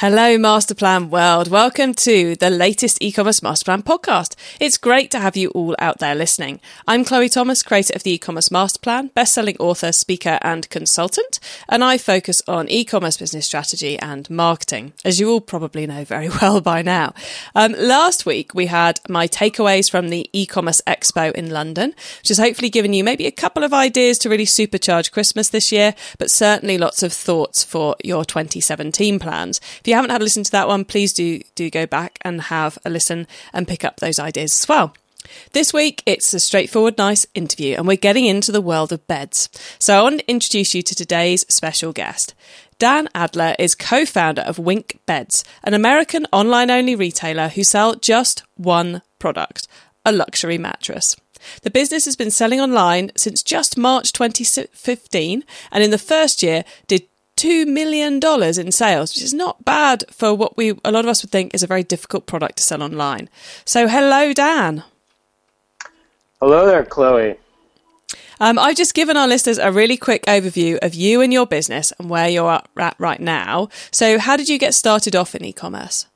Hello, Masterplan World. Welcome to the latest e-commerce Masterplan podcast. It's great to have you all out there listening. I'm Chloe Thomas, creator of the e-commerce Masterplan, best-selling author, speaker, and consultant, and I focus on e-commerce business strategy and marketing, as you all probably know very well by now. Um, last week we had my takeaways from the e-commerce expo in London, which has hopefully given you maybe a couple of ideas to really supercharge Christmas this year, but certainly lots of thoughts for your 2017 plans. If you haven't had a listen to that one, please do do go back and have a listen and pick up those ideas as well. This week, it's a straightforward, nice interview, and we're getting into the world of beds. So, I want to introduce you to today's special guest. Dan Adler is co founder of Wink Beds, an American online only retailer who sell just one product a luxury mattress. The business has been selling online since just March 2015, and in the first year did $2 million in sales, which is not bad for what we, a lot of us would think is a very difficult product to sell online. So, hello, Dan. Hello there, Chloe. Um, I've just given our listeners a really quick overview of you and your business and where you're at right now. So, how did you get started off in e commerce?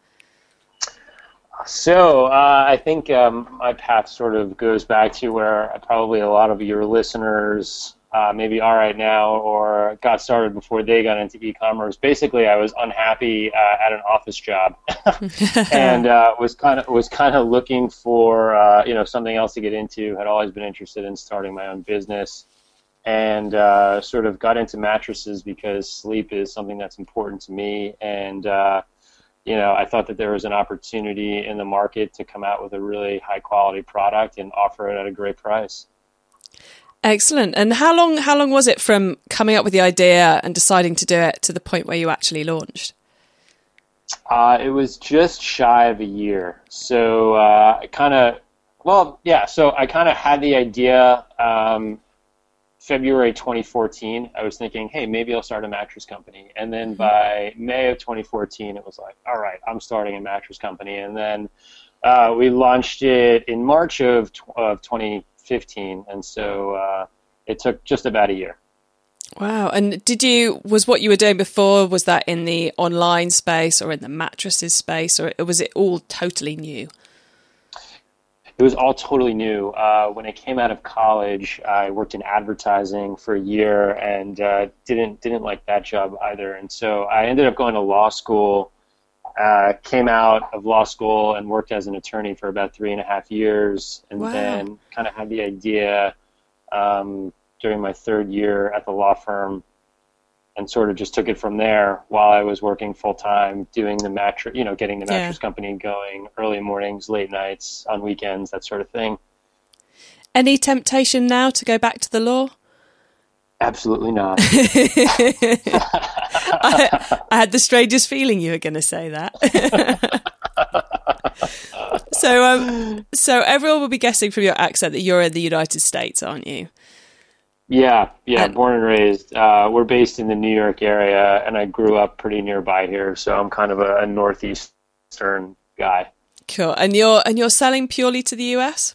So, uh, I think um, my path sort of goes back to where probably a lot of your listeners uh, maybe all right now or got started before they got into e-commerce. Basically, I was unhappy uh, at an office job and uh, was kind of was kind of looking for uh, you know something else to get into. Had always been interested in starting my own business and uh, sort of got into mattresses because sleep is something that's important to me and. Uh, you know, I thought that there was an opportunity in the market to come out with a really high quality product and offer it at a great price. Excellent. And how long how long was it from coming up with the idea and deciding to do it to the point where you actually launched? Uh, it was just shy of a year. So uh, I kind of, well, yeah. So I kind of had the idea um, February 2014. I was thinking, hey, maybe I'll start a mattress company. And then mm-hmm. by May of 2014, it was like, all right, I'm starting a mattress company. And then uh, we launched it in March of, of 20. 15, and so uh, it took just about a year. Wow! And did you was what you were doing before? Was that in the online space or in the mattresses space, or was it all totally new? It was all totally new. Uh, when I came out of college, I worked in advertising for a year and uh, didn't didn't like that job either. And so I ended up going to law school uh, came out of law school and worked as an attorney for about three and a half years, and wow. then kind of had the idea um, during my third year at the law firm, and sort of just took it from there while I was working full time, doing the mattress, you know, getting the mattress yeah. company going, early mornings, late nights, on weekends, that sort of thing. Any temptation now to go back to the law? Absolutely not. I, I, had the strangest feeling you were going to say that. so, um, so everyone will be guessing from your accent that you're in the United States, aren't you? Yeah, yeah. And, born and raised. Uh, we're based in the New York area, and I grew up pretty nearby here, so I'm kind of a, a northeastern guy. Cool. And you're and you're selling purely to the US?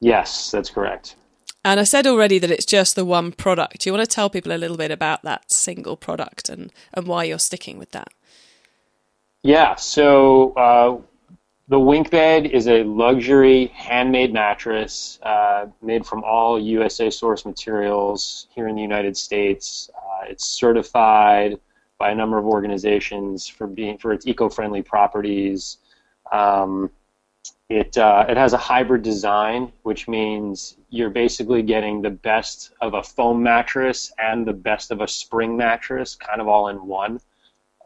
Yes, that's correct. And I said already that it's just the one product. Do you want to tell people a little bit about that single product and, and why you're sticking with that? Yeah, so uh, the Wink Bed is a luxury handmade mattress uh, made from all USA source materials here in the United States. Uh, it's certified by a number of organizations for being for its eco-friendly properties. Um, it uh, it has a hybrid design, which means you're basically getting the best of a foam mattress and the best of a spring mattress, kind of all in one.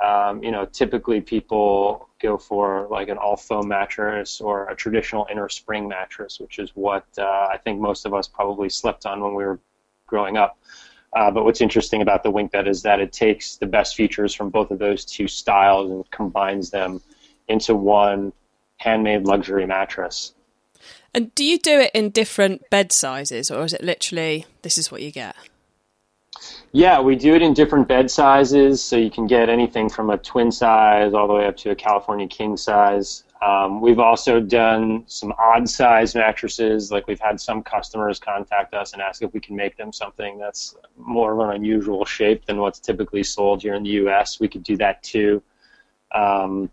Um, you know, typically people go for like an all foam mattress or a traditional inner spring mattress, which is what uh, I think most of us probably slept on when we were growing up. Uh, but what's interesting about the Wink Bed is that it takes the best features from both of those two styles and combines them into one handmade luxury mattress. And do you do it in different bed sizes, or is it literally this is what you get? Yeah, we do it in different bed sizes, so you can get anything from a twin size all the way up to a California king size. Um, we've also done some odd size mattresses. Like we've had some customers contact us and ask if we can make them something that's more of an unusual shape than what's typically sold here in the U.S. We could do that too. Um,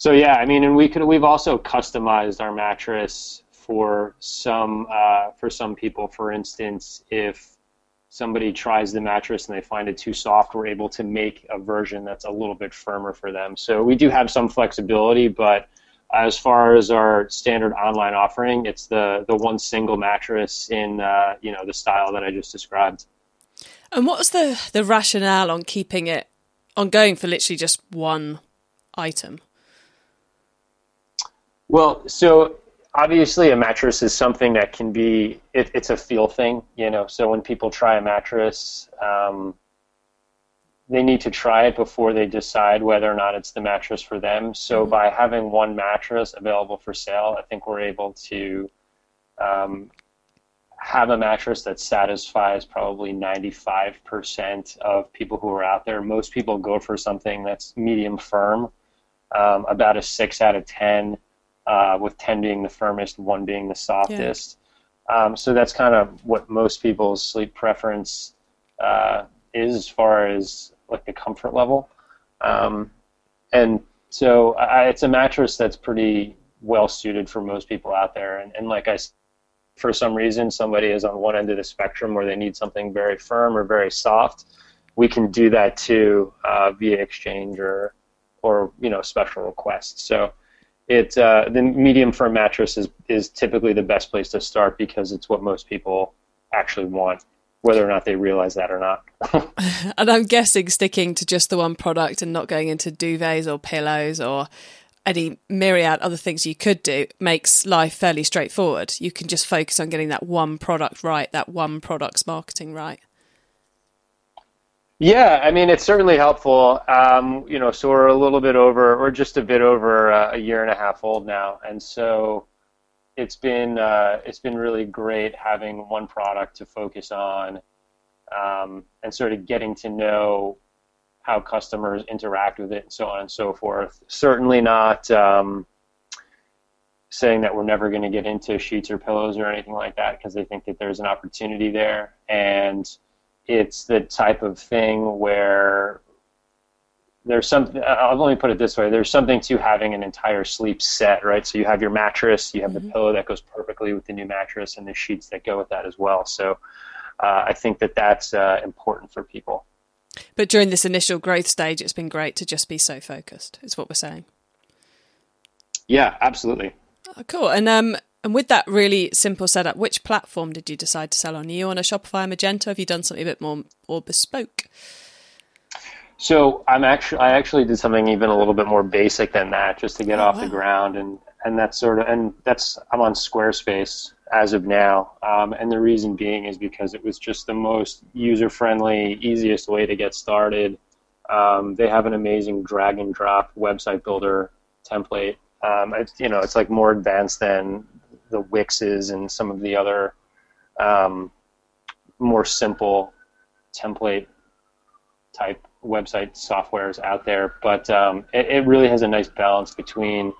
so yeah, I mean, and we could. We've also customized our mattress for some uh, for some people. For instance, if somebody tries the mattress and they find it too soft, we're able to make a version that's a little bit firmer for them. So we do have some flexibility, but as far as our standard online offering, it's the the one single mattress in uh, you know the style that I just described. And what's the the rationale on keeping it on going for literally just one item? Well, so obviously a mattress is something that can be it, it's a feel thing you know so when people try a mattress um, they need to try it before they decide whether or not it's the mattress for them. So mm-hmm. by having one mattress available for sale i think we're able to um, have a mattress that satisfies probably 95% of people who are out there. Most people go for something that's medium firm um, about a 6 out of 10 uh, with 10 being the firmest, 1 being the softest. Yeah. Um, so that's kind of what most people's sleep preference uh, is as far as like the comfort level. Um, and so I, it's a mattress that's pretty well suited for most people out there. And, and like I for some reason somebody is on one end of the spectrum where they need something very firm or very soft, we can do that too uh, via exchange or or you know special requests. So it uh, the medium firm mattress is is typically the best place to start because it's what most people actually want, whether or not they realize that or not. and I'm guessing sticking to just the one product and not going into duvets or pillows or any myriad other things you could do makes life fairly straightforward. You can just focus on getting that one product right, that one product's marketing right. Yeah, I mean, it's certainly helpful. Um, you know, so we're a little bit over, or just a bit over uh, a year and a half old now, and so it's been uh, it's been really great having one product to focus on, um, and sort of getting to know how customers interact with it, and so on and so forth. Certainly not um, saying that we're never going to get into sheets or pillows or anything like that, because they think that there's an opportunity there, and it's the type of thing where there's something I'll me put it this way there's something to having an entire sleep set right? So you have your mattress you have mm-hmm. the pillow that goes perfectly with the new mattress and the sheets that go with that as well. So uh, I think that that's uh, important for people. But during this initial growth stage it's been great to just be so focused is what we're saying. Yeah absolutely. Oh, cool. And um and with that really simple setup, which platform did you decide to sell on? Are you on a Shopify Magento? Have you done something a bit more or bespoke? So I'm actually I actually did something even a little bit more basic than that, just to get oh, off wow. the ground, and and that's sort of and that's I'm on Squarespace as of now, um, and the reason being is because it was just the most user friendly, easiest way to get started. Um, they have an amazing drag and drop website builder template. Um, it's you know it's like more advanced than the Wixes and some of the other um, more simple template type website softwares out there. But um, it, it, really has a nice balance between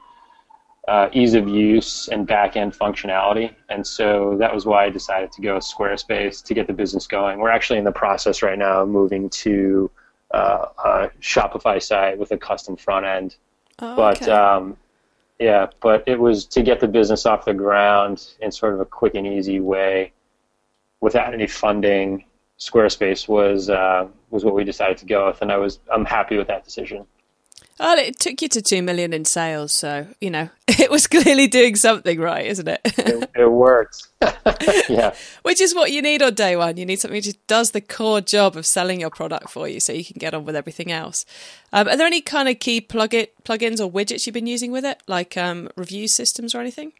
uh, ease of use and back end functionality. And so that was why I decided to go with Squarespace to get the business going. We're actually in the process right now of moving to uh, a Shopify site with a custom front end. Oh, but um, yeah, but it was to get the business off the ground in sort of a quick and easy way, without any funding. Squarespace was uh, was what we decided to go with, and I was I'm happy with that decision. Well, it took you to two million in sales, so you know it was clearly doing something right, isn't it? it, it worked. yeah. Which is what you need on day one. You need something that does the core job of selling your product for you, so you can get on with everything else. Um, are there any kind of key plug it, plugins or widgets you've been using with it, like um, review systems or anything?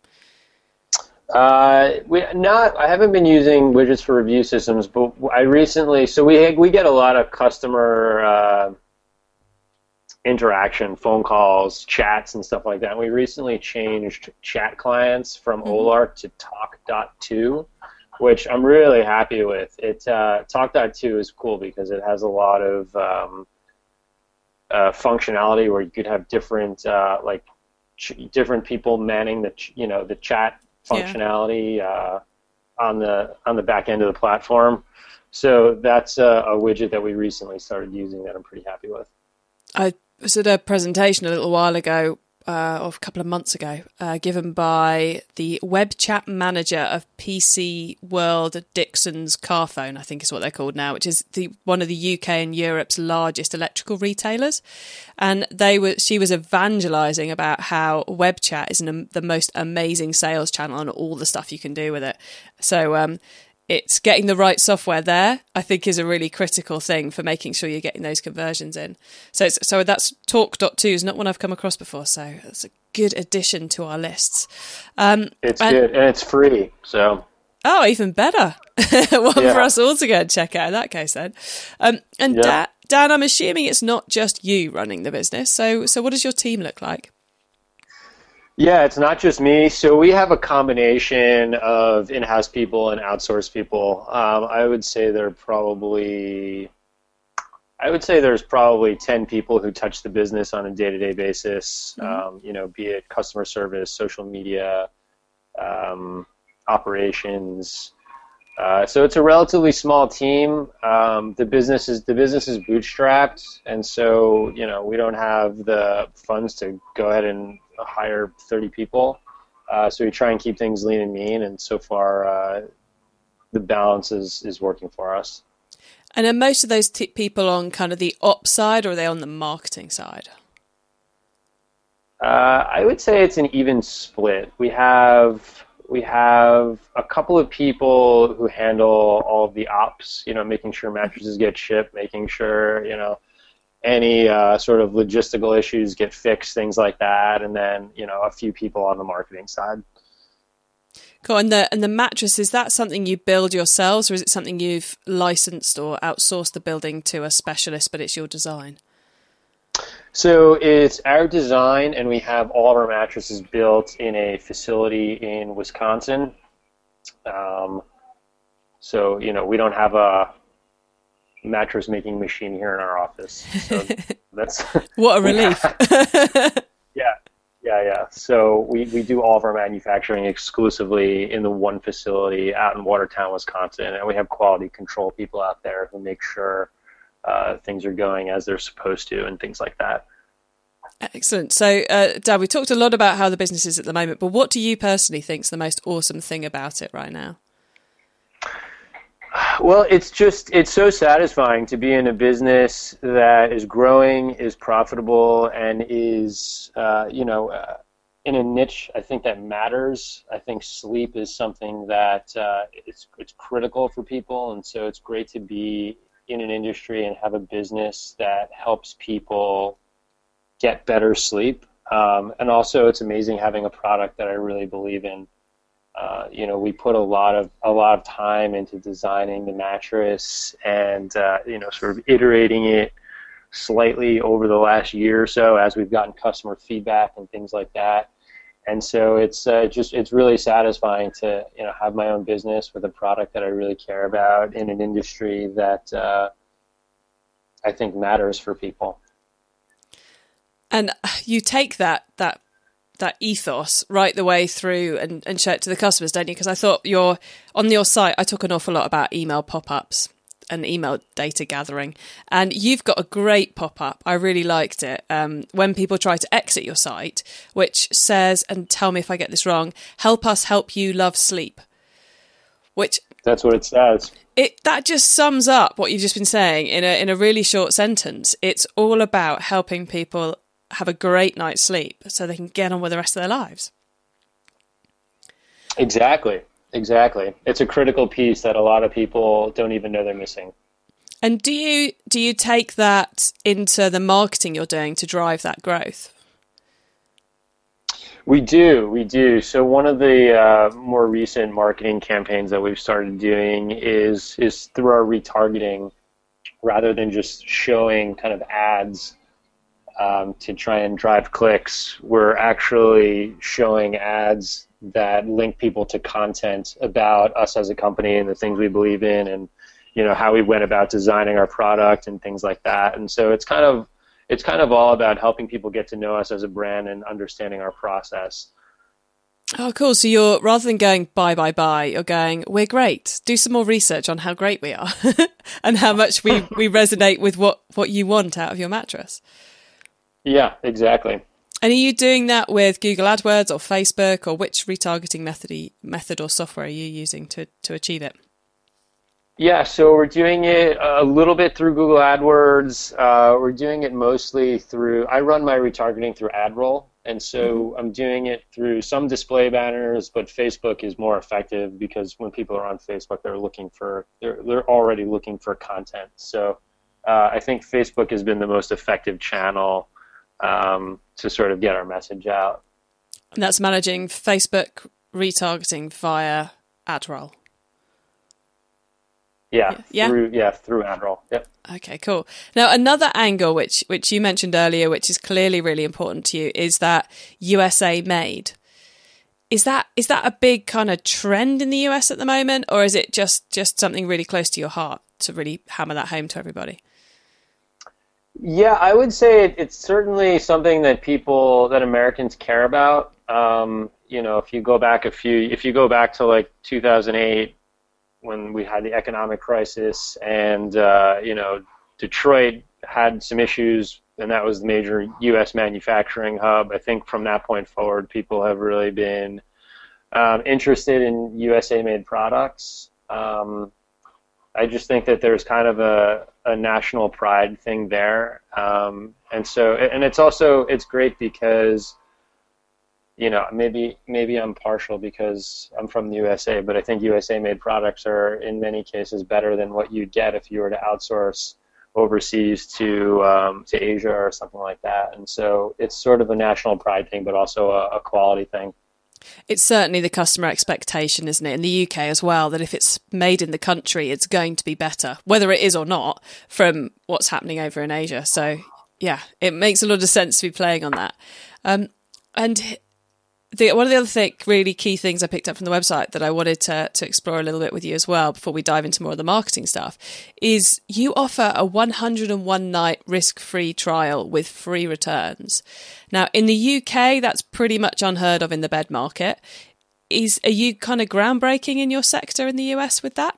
Uh, we not. I haven't been using widgets for review systems, but I recently. So we we get a lot of customer. Uh, interaction, phone calls, chats, and stuff like that. And we recently changed chat clients from mm-hmm. Olark to Tawk.to. which I'm really happy with. It uh, Tawk.to is cool because it has a lot of um, uh, functionality where you could have different uh, like ch- different people manning the ch- you know the chat functionality yeah. Uh, on the on the back end of the platform. So that's a, a widget that we recently started using that I'm pretty happy with. I was at a presentation a little while ago uh, or a couple of months ago, uh, given by the web chat manager of PC World Dixon's Carphone, I think is what they're called now, which is the one of the UK and Europe's largest electrical retailers. And they were she was evangelizing about how web chat is an, the most amazing sales channel and all the stuff you can do with it. So um, it's getting the right software there, I think, is a really critical thing for making sure you're getting those conversions in. So, so that's tawk.to is not one I've come across before. So it's a good addition to our lists. Um, it's and, good and it's free. So oh, even better. one yeah. for us all to go and check out in that case then. Um, and yeah. Dan, Dan, I'm assuming it's not just you running the business. So, so what does your team look like? Yeah, it's not just me. So we have a combination of in-house people and outsourced people. Um, I would say there are probably, I would say there's probably ten people who touch the business on a day-to-day basis. Mm-hmm. Um, you know, be it customer service, social media, um, operations. Uh, so it's a relatively small team. Um, the business is the business is bootstrapped, and so you know we don't have the funds to go ahead and hire 30 people. Uh, so we try and keep things lean and mean, and so far uh, the balance is, is working for us. And are most of those t- people on kind of the ops side, or are they on the marketing side? Uh, I would say it's an even split. We have we have a couple of people who handle all of the ops. You know, making sure mattresses get shipped, making sure you know any uh, sort of logistical issues get fixed, things like that, and then you know a few people on the marketing side. Cool. And the and the mattress is that something you build yourselves, or is it something you've licensed or outsourced the building to a specialist, but it's your design? So it's our design, and we have all of our mattresses built in a facility in Wisconsin. Um, so you know we don't have a mattress making machine here in our office. So that's what a relief. yeah, yeah, yeah. So we, we do all of our manufacturing exclusively in the one facility out in Watertown, Wisconsin, and we have quality control people out there who make sure uh, things are going as they're supposed to and things like that. Excellent. So, uh, Dan, we talked a lot about how the business is at the moment, but what do you personally think is the most awesome thing about it right now? Well, it's just it's so satisfying to be in a business that is growing, is profitable, and is uh, you know uh, in a niche. I think that matters. I think sleep is something that uh, it's it's critical for people, and so it's great to be in an industry and have a business that helps people get better sleep. Um, and also, it's amazing having a product that I really believe in. Uh, you know, we put a lot of a lot of time into designing the mattress and uh, you know, sort of iterating it slightly over the last year or so as we've gotten customer feedback and things like that. And so it's uh, just it's really satisfying to you know have my own business with a product that I really care about in an industry that uh, I think matters for people. And you take that that that ethos right the way through and, and show it to the customers, don't you? Because I thought your on your site, I talk an awful lot about email pop ups and email data gathering, and you've got a great pop up. I really liked it. Um, when people try to exit your site, which says, and tell me if I get this wrong, help us help you love sleep. Which that's what it says. It that just sums up what you've just been saying in a in a really short sentence. It's all about helping people have a great night's sleep so they can get on with the rest of their lives. Exactly. Exactly. It's a critical piece that a lot of people don't even know they're missing. And do you do you take that into the marketing you're doing to drive that growth? We do, we do. So one of the uh, more recent marketing campaigns that we've started doing is is through our retargeting, rather than just showing kind of ads um, to try and drive clicks. We're actually showing ads that link people to content about us as a company and the things we believe in and you know how we went about designing our product and things like that. And so it's kind of it's kind of all about helping people get to know us as a brand and understanding our process. Oh, cool. So you're rather than going bye, bye, bye, you're going, we're great. Do some more research on how great we are and how much we, we resonate with what, what you want out of your mattress. Yeah, exactly. And are you doing that with Google AdWords or Facebook or which retargeting method, method or software are you using to, to achieve it? Yeah, so we're doing it a little bit through Google AdWords. Uh, we're doing it mostly through, I run my retargeting through AdRoll. And so mm-hmm. I'm doing it through some display banners, but Facebook is more effective because when people are on Facebook, they're looking for, they're, they're already looking for content. So uh, I think Facebook has been the most effective channel um, to sort of get our message out. And that's managing Facebook retargeting via AdRoll. Yeah, yeah, through yeah through AdRoll. Yep. Okay, cool. Now another angle which which you mentioned earlier, which is clearly really important to you, is that USA made. Is that is that a big kind of trend in the US at the moment, or is it just just something really close to your heart to really hammer that home to everybody? Yeah, I would say it, it's certainly something that people that Americans care about. Um, you know, if you go back a few, if you go back to like 2008 when we had the economic crisis, and uh, you know, Detroit had some issues, and that was the major U.S. manufacturing hub. I think from that point forward, people have really been um, interested in USA-made products. Um, I just think that there's kind of a, a national pride thing there, um, and so and it's also it's great because you know, maybe maybe I'm partial because I'm from the USA, but I think USA made products are in many cases better than what you'd get if you were to outsource overseas to um, to Asia or something like that. And so it's sort of a national pride thing, but also a, a quality thing. It's certainly the customer expectation, isn't it, in the UK as well, that if it's made in the country, it's going to be better, whether it is or not, from what's happening over in Asia. So, yeah, it makes a lot of sense to be playing on that. Um, and the, one of the other thing, really key things I picked up from the website that I wanted to, to explore a little bit with you as well before we dive into more of the marketing stuff is you offer a 101 night risk free trial with free returns. Now, in the UK, that's pretty much unheard of in the bed market. Is Are you kind of groundbreaking in your sector in the US with that?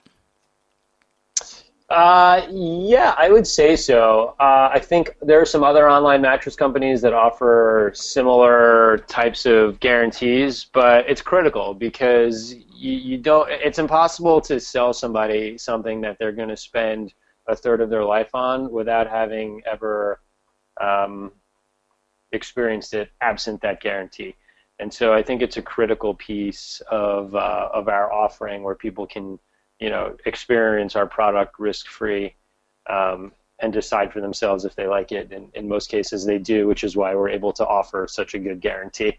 Uh, yeah, I would say so. Uh, I think there are some other online mattress companies that offer similar types of guarantees, but it's critical because you, you don't. It's impossible to sell somebody something that they're going to spend a third of their life on without having ever um, experienced it absent that guarantee. And so I think it's a critical piece of uh, of our offering where people can you know, experience our product risk free um, and decide for themselves if they like it. And in most cases, they do, which is why we're able to offer such a good guarantee.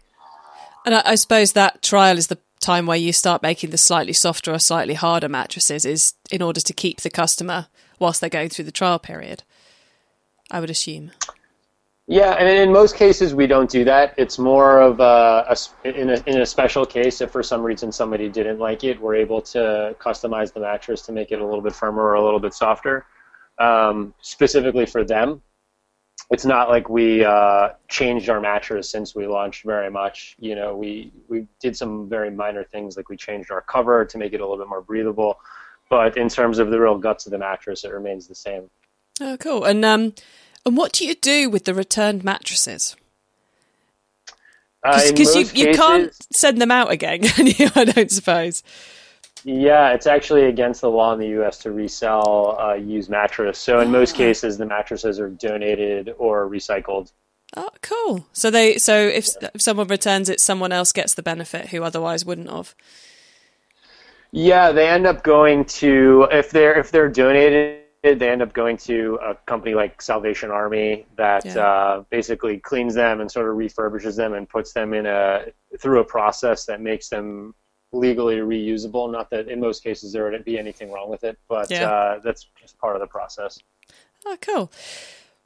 And I, I suppose that trial is the time where you start making the slightly softer or slightly harder mattresses, is in order to keep the customer whilst they're going through the trial period. I would assume. Yeah, and in most cases we don't do that. It's more of a, a, in, a, in a special case if for some reason somebody didn't like it, we're able to customize the mattress to make it a little bit firmer or a little bit softer, um, specifically for them. It's not like we uh, changed our mattress since we launched very much. You know, we we did some very minor things like we changed our cover to make it a little bit more breathable, but in terms of the real guts of the mattress, it remains the same. Oh, cool. And um, and what do you do with the returned mattresses? Because uh, you, you can't send them out again, I don't suppose. Yeah, it's actually against the law in the U.S. to resell uh, used mattress. So in oh. most ah. cases, the mattresses are donated or recycled. Oh, cool. So they so if, yeah. if someone returns it, someone else gets the benefit who otherwise wouldn't have. Yeah, they end up going to if they're if they're donated they end up going to a company like Salvation Army that yeah. uh, basically cleans them and sort of refurbishes them and puts them in a through a process that makes them legally reusable. Not that in most cases there would be anything wrong with it, but yeah. uh, that's just part of the process. Oh, cool.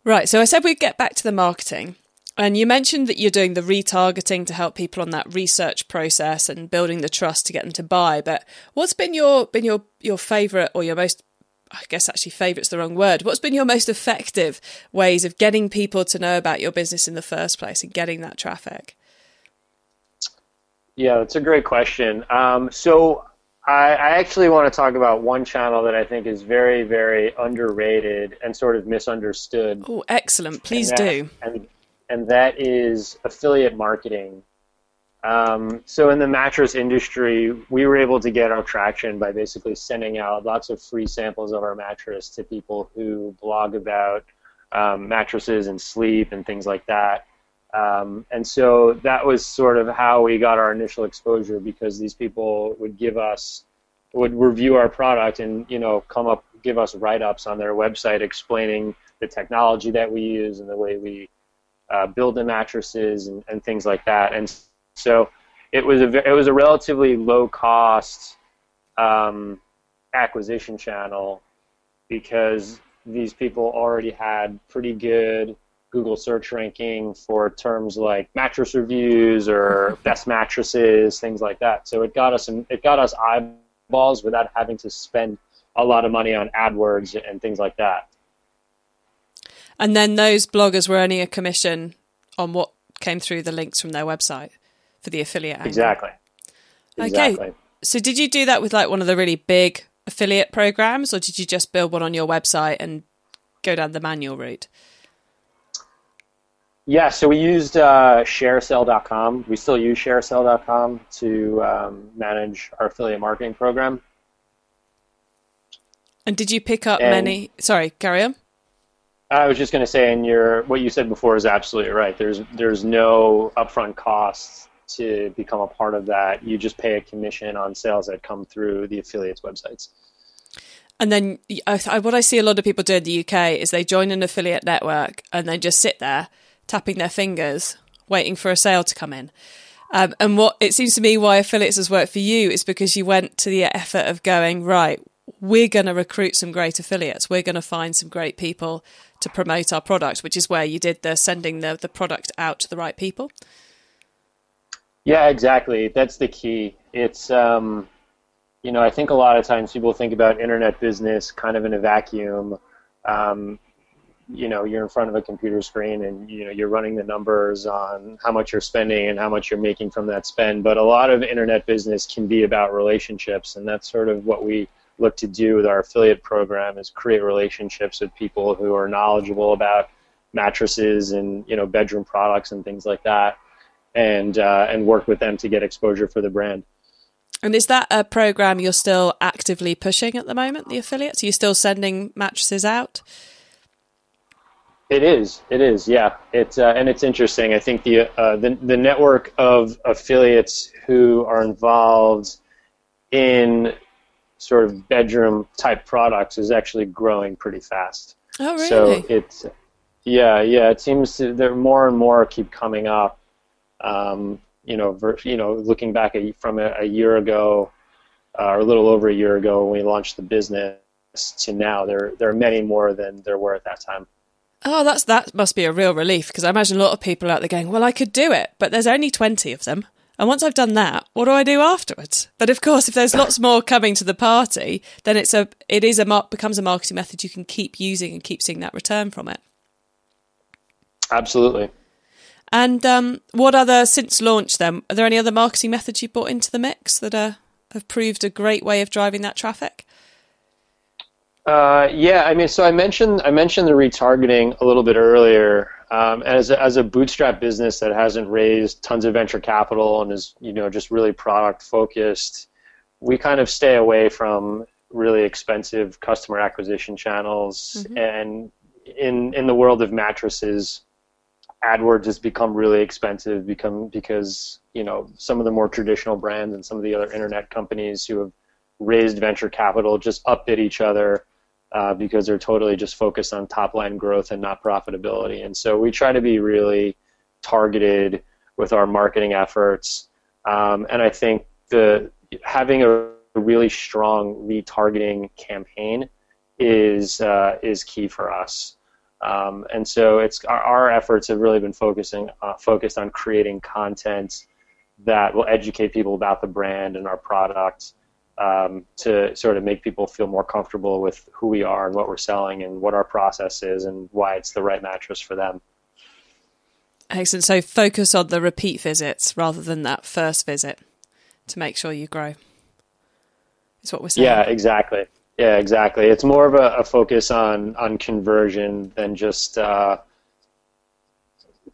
Right. So I said we'd get back to the marketing. And you mentioned that you're doing the retargeting to help people on that research process and building the trust to get them to buy. But what's been your been your your favorite or your most I guess actually favorite's the wrong word. What's been your most effective ways of getting people to know about your business in the first place and getting that traffic? Yeah, that's a great question. Um, so I, I, actually want to talk about one channel that I think is very, very underrated and sort of misunderstood. Oh, excellent! Please and that, do. And, and that is affiliate marketing. Um, so in the mattress industry, we were able to get our traction by basically sending out lots of free samples of our mattress to people who blog about um, mattresses and sleep and things like that. Um, and so that was sort of how we got our initial exposure because these people would give us, would review our product and you know come up, give us write-ups on their website explaining the technology that we use and the way we uh, build the mattresses and, and things like that. And so it was a it was a relatively low cost um, acquisition channel because these people already had pretty good Google search ranking for terms like mattress reviews or best mattresses, things like that. So it got us some, it got us eyeballs without having to spend a lot of money on AdWords and things like that. And then those bloggers were earning a commission on what came through the links from their website for the affiliate angle. Exactly. exactly. Okay. So did you do that with like one of the really big affiliate programs or did you just build one on your website and go down the manual route? Yeah, so we used uh, shareasale.com. We still use shareasale.com to um, manage our affiliate marketing program. And did you pick up and many? Sorry, carry on. I was just going to say, and your what you said before is absolutely right. There's there's no upfront costs to become a part of that. You just pay a commission on sales that come through the affiliates' websites. And then I, what I see a lot of people do in the UK is they join an affiliate network and they just sit there tapping their fingers, waiting for a sale to come in. Um, and what it seems to me why affiliates has worked for you is because you went to the effort of going right. We're going to recruit some great affiliates. We're going to find some great people to promote our product, which is where you did the sending the, the product out to the right people. Yeah, exactly. That's the key. It's, um, you know, I think a lot of times people think about internet business kind of in a vacuum. Um, you know, you're in front of a computer screen and, you know, you're running the numbers on how much you're spending and how much you're making from that spend. But a lot of internet business can be about relationships, and that's sort of what we look to do with our affiliate program is create relationships with people who are knowledgeable about mattresses and you know bedroom products and things like that, and uh, and work with them to get exposure for the brand. And is that a program you're still actively pushing at the moment? The affiliates, are you still sending mattresses out? It is. It is. Yeah. It's uh, and it's interesting. I think the uh, the the network of affiliates who are involved in sort of bedroom type products is actually growing pretty fast. Oh, really? So it's yeah, yeah. It seems to, there more and more keep coming up. Um, you know, ver, you know, looking back a, from a, a, year ago, uh, or a little over a year ago when we launched the business to now, there there are many more than there were at that time. Oh, that's that must be a real relief because I imagine a lot of people out there going, "Well, I could do it, but there's only twenty of them." And once I've done that, what do I do afterwards? But of course, if there's lots more coming to the party, then it's a it is a becomes a marketing method you can keep using and keep seeing that return from it. Absolutely. And um, what other since launch? Then are there any other marketing methods you brought into the mix that are, have proved a great way of driving that traffic? Uh, yeah, I mean, so I mentioned I mentioned the retargeting a little bit earlier. Um, as a, as a bootstrap business that hasn't raised tons of venture capital and is you know just really product focused, we kind of stay away from really expensive customer acquisition channels. Mm-hmm. And in in the world of mattresses, AdWords has become really expensive become because you know some of the more traditional brands and some of the other internet companies who have raised venture capital just upbid each other uh, because they're totally just focused on top line growth and not profitability. And so we try to be really targeted with our marketing efforts. Um, and I think the having a really strong retargeting campaign is uh, is key for us. Um, and so it's our, our, efforts have really been focusing uh, focused on creating content that will educate people about the brand and our product um, to sort of make people feel more comfortable with who we are and what we're selling and what our process is and why it's the right mattress for them. Excellent. So focus on the repeat visits rather than that first visit to make sure you grow. Is what we're saying. Yeah, exactly. Yeah, exactly. It's more of a, a focus on on conversion than just uh,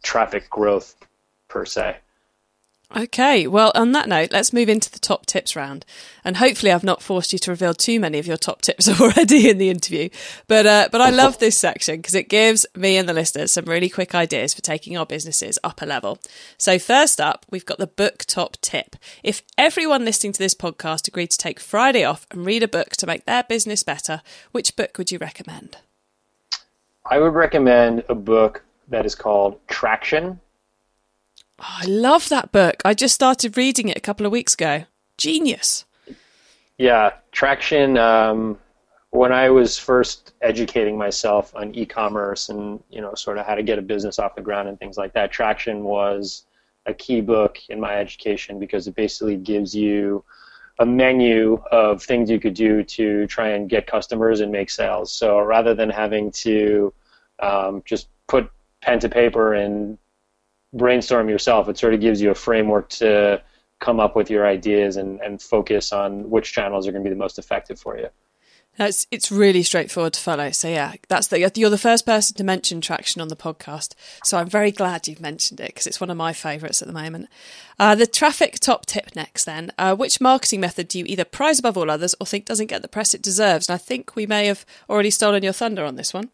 traffic growth per se. Okay, well, on that note, let's move into the top tips round. And hopefully, I've not forced you to reveal too many of your top tips already in the interview. But uh, but I love this section because it gives me and the listeners some really quick ideas for taking our businesses up a level. So first up, we've got the book top tip. If everyone listening to this podcast agreed to take Friday off and read a book to make their business better, which book would you recommend? I would recommend a book that is called Traction Oh, I love that book. I just started reading it a couple of weeks ago. Genius. Yeah, Traction. Um, when I was first educating myself on e-commerce and you know sort of how to get a business off the ground and things like that, Traction was a key book in my education because it basically gives you a menu of things you could do to try and get customers and make sales. So rather than having to um, just put pen to paper and brainstorm yourself. It sort of gives you a framework to come up with your ideas and, and focus on which channels are going to be the most effective for you. It's it's really straightforward to follow. So yeah, that's the you're the first person to mention traction on the podcast. So I'm very glad you've mentioned it because it's one of my favourites at the moment. Uh, the traffic top tip next. Then, uh, which marketing method do you either prize above all others or think doesn't get the press it deserves? And I think we may have already stolen your thunder on this one.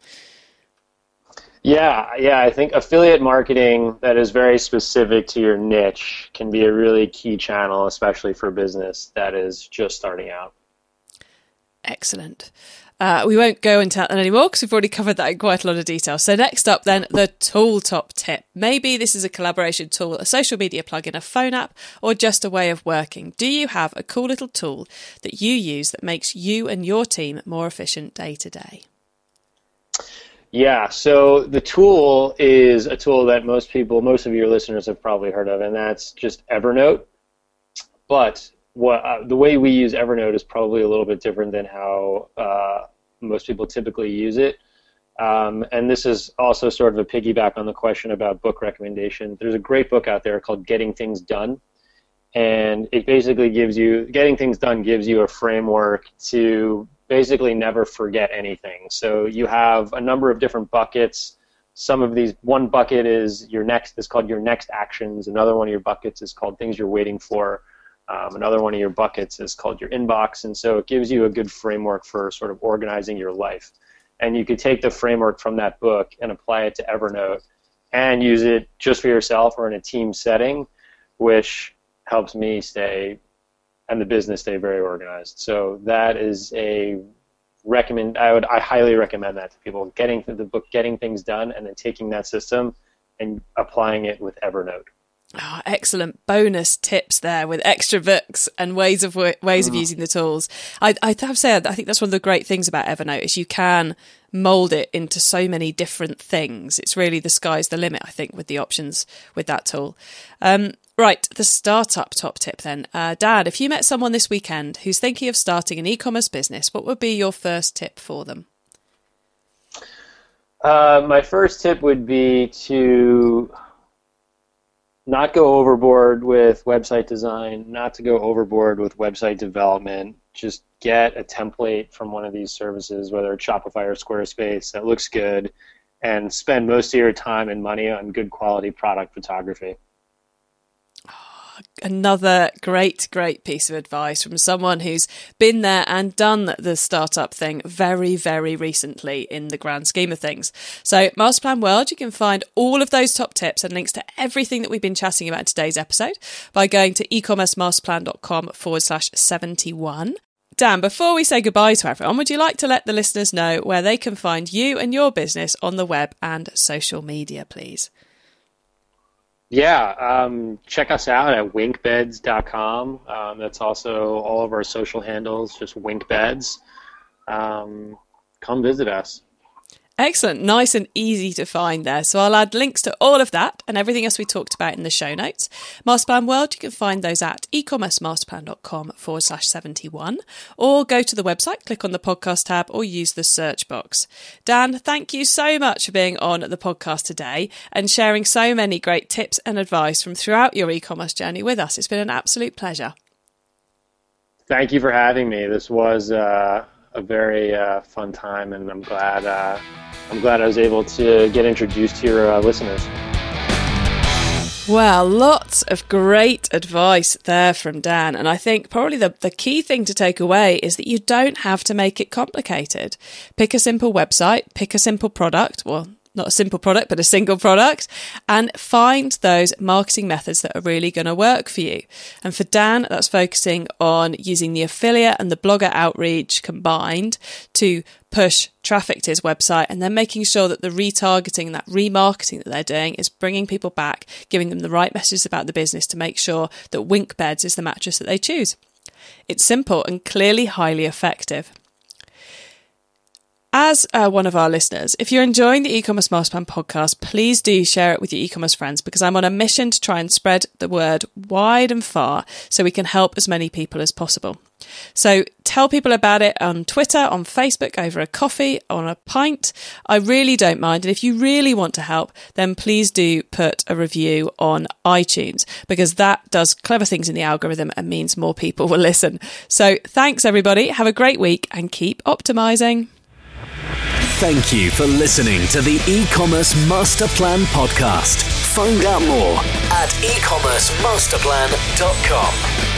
Yeah, yeah, I think affiliate marketing that is very specific to your niche can be a really key channel, especially for business that is just starting out. Excellent. Uh, we won't go into that anymore because we've already covered that in quite a lot of detail. So next up, then the tool top tip. Maybe this is a collaboration tool, a social media plugin, a phone app, or just a way of working. Do you have a cool little tool that you use that makes you and your team more efficient day to day? Yeah, so the tool is a tool that most people, most of your listeners have probably heard of, and that's just Evernote. But what uh, the way we use Evernote is probably a little bit different than how uh, most people typically use it. Um, and this is also sort of a piggyback on the question about book recommendation. There's a great book out there called Getting Things Done, and it basically gives you Getting Things Done gives you a framework to basically never forget anything. So you have a number of different buckets. Some of these, one bucket is your next is called your next actions. Another one of your buckets is called things you're waiting for. Um, another one of your buckets is called your inbox, and so it gives you a good framework for sort of organizing your life. And you could take the framework from that book and apply it to Evernote and use it just for yourself or in a team setting, which helps me stay and the business stay very organized. So that is a recommend. I would I highly recommend that to people. Getting the book, getting things done, and then taking that system and applying it with Evernote. Oh, excellent bonus tips there with extra books and ways of ways of mm. using the tools. I, I have said I think that's one of the great things about Evernote is you can mold it into so many different things. It's really the sky's the limit. I think with the options with that tool. Um, Right, the startup top tip then. Uh, Dan, if you met someone this weekend who's thinking of starting an e commerce business, what would be your first tip for them? Uh, my first tip would be to not go overboard with website design, not to go overboard with website development. Just get a template from one of these services, whether it's Shopify or Squarespace, that looks good, and spend most of your time and money on good quality product photography another great, great piece of advice from someone who's been there and done the startup thing very, very recently in the grand scheme of things. So, Masterplan World, you can find all of those top tips and links to everything that we've been chatting about in today's episode by going to ecommercemasterplan.com forward slash 71. Dan, before we say goodbye to everyone, would you like to let the listeners know where they can find you and your business on the web and social media, please? Yeah, um, check us out at winkbeds.com. Um, that's also all of our social handles, just winkbeds. Um, come visit us. Excellent. Nice and easy to find there. So I'll add links to all of that and everything else we talked about in the show notes. Masterplan World, you can find those at ecommercemasterplan.com forward slash 71 or go to the website, click on the podcast tab or use the search box. Dan, thank you so much for being on the podcast today and sharing so many great tips and advice from throughout your e-commerce journey with us. It's been an absolute pleasure. Thank you for having me. This was uh, a very uh, fun time, and I'm glad uh, I'm glad I was able to get introduced to your uh, listeners. Well, lots of great advice there from Dan. And I think probably the, the key thing to take away is that you don't have to make it complicated. Pick a simple website, pick a simple product. Well, not a simple product, but a single product, and find those marketing methods that are really going to work for you. And for Dan, that's focusing on using the affiliate and the blogger outreach combined to push traffic to his website and then making sure that the retargeting, that remarketing that they're doing is bringing people back, giving them the right messages about the business to make sure that Wink Beds is the mattress that they choose. It's simple and clearly highly effective. As uh, one of our listeners, if you're enjoying the e-commerce masterplan podcast, please do share it with your e-commerce friends because I'm on a mission to try and spread the word wide and far so we can help as many people as possible. So tell people about it on Twitter, on Facebook, over a coffee, on a pint. I really don't mind. And if you really want to help, then please do put a review on iTunes because that does clever things in the algorithm and means more people will listen. So thanks everybody. Have a great week and keep optimizing. Thank you for listening to the e-commerce master plan podcast. Find out more at ecommercemasterplan.com.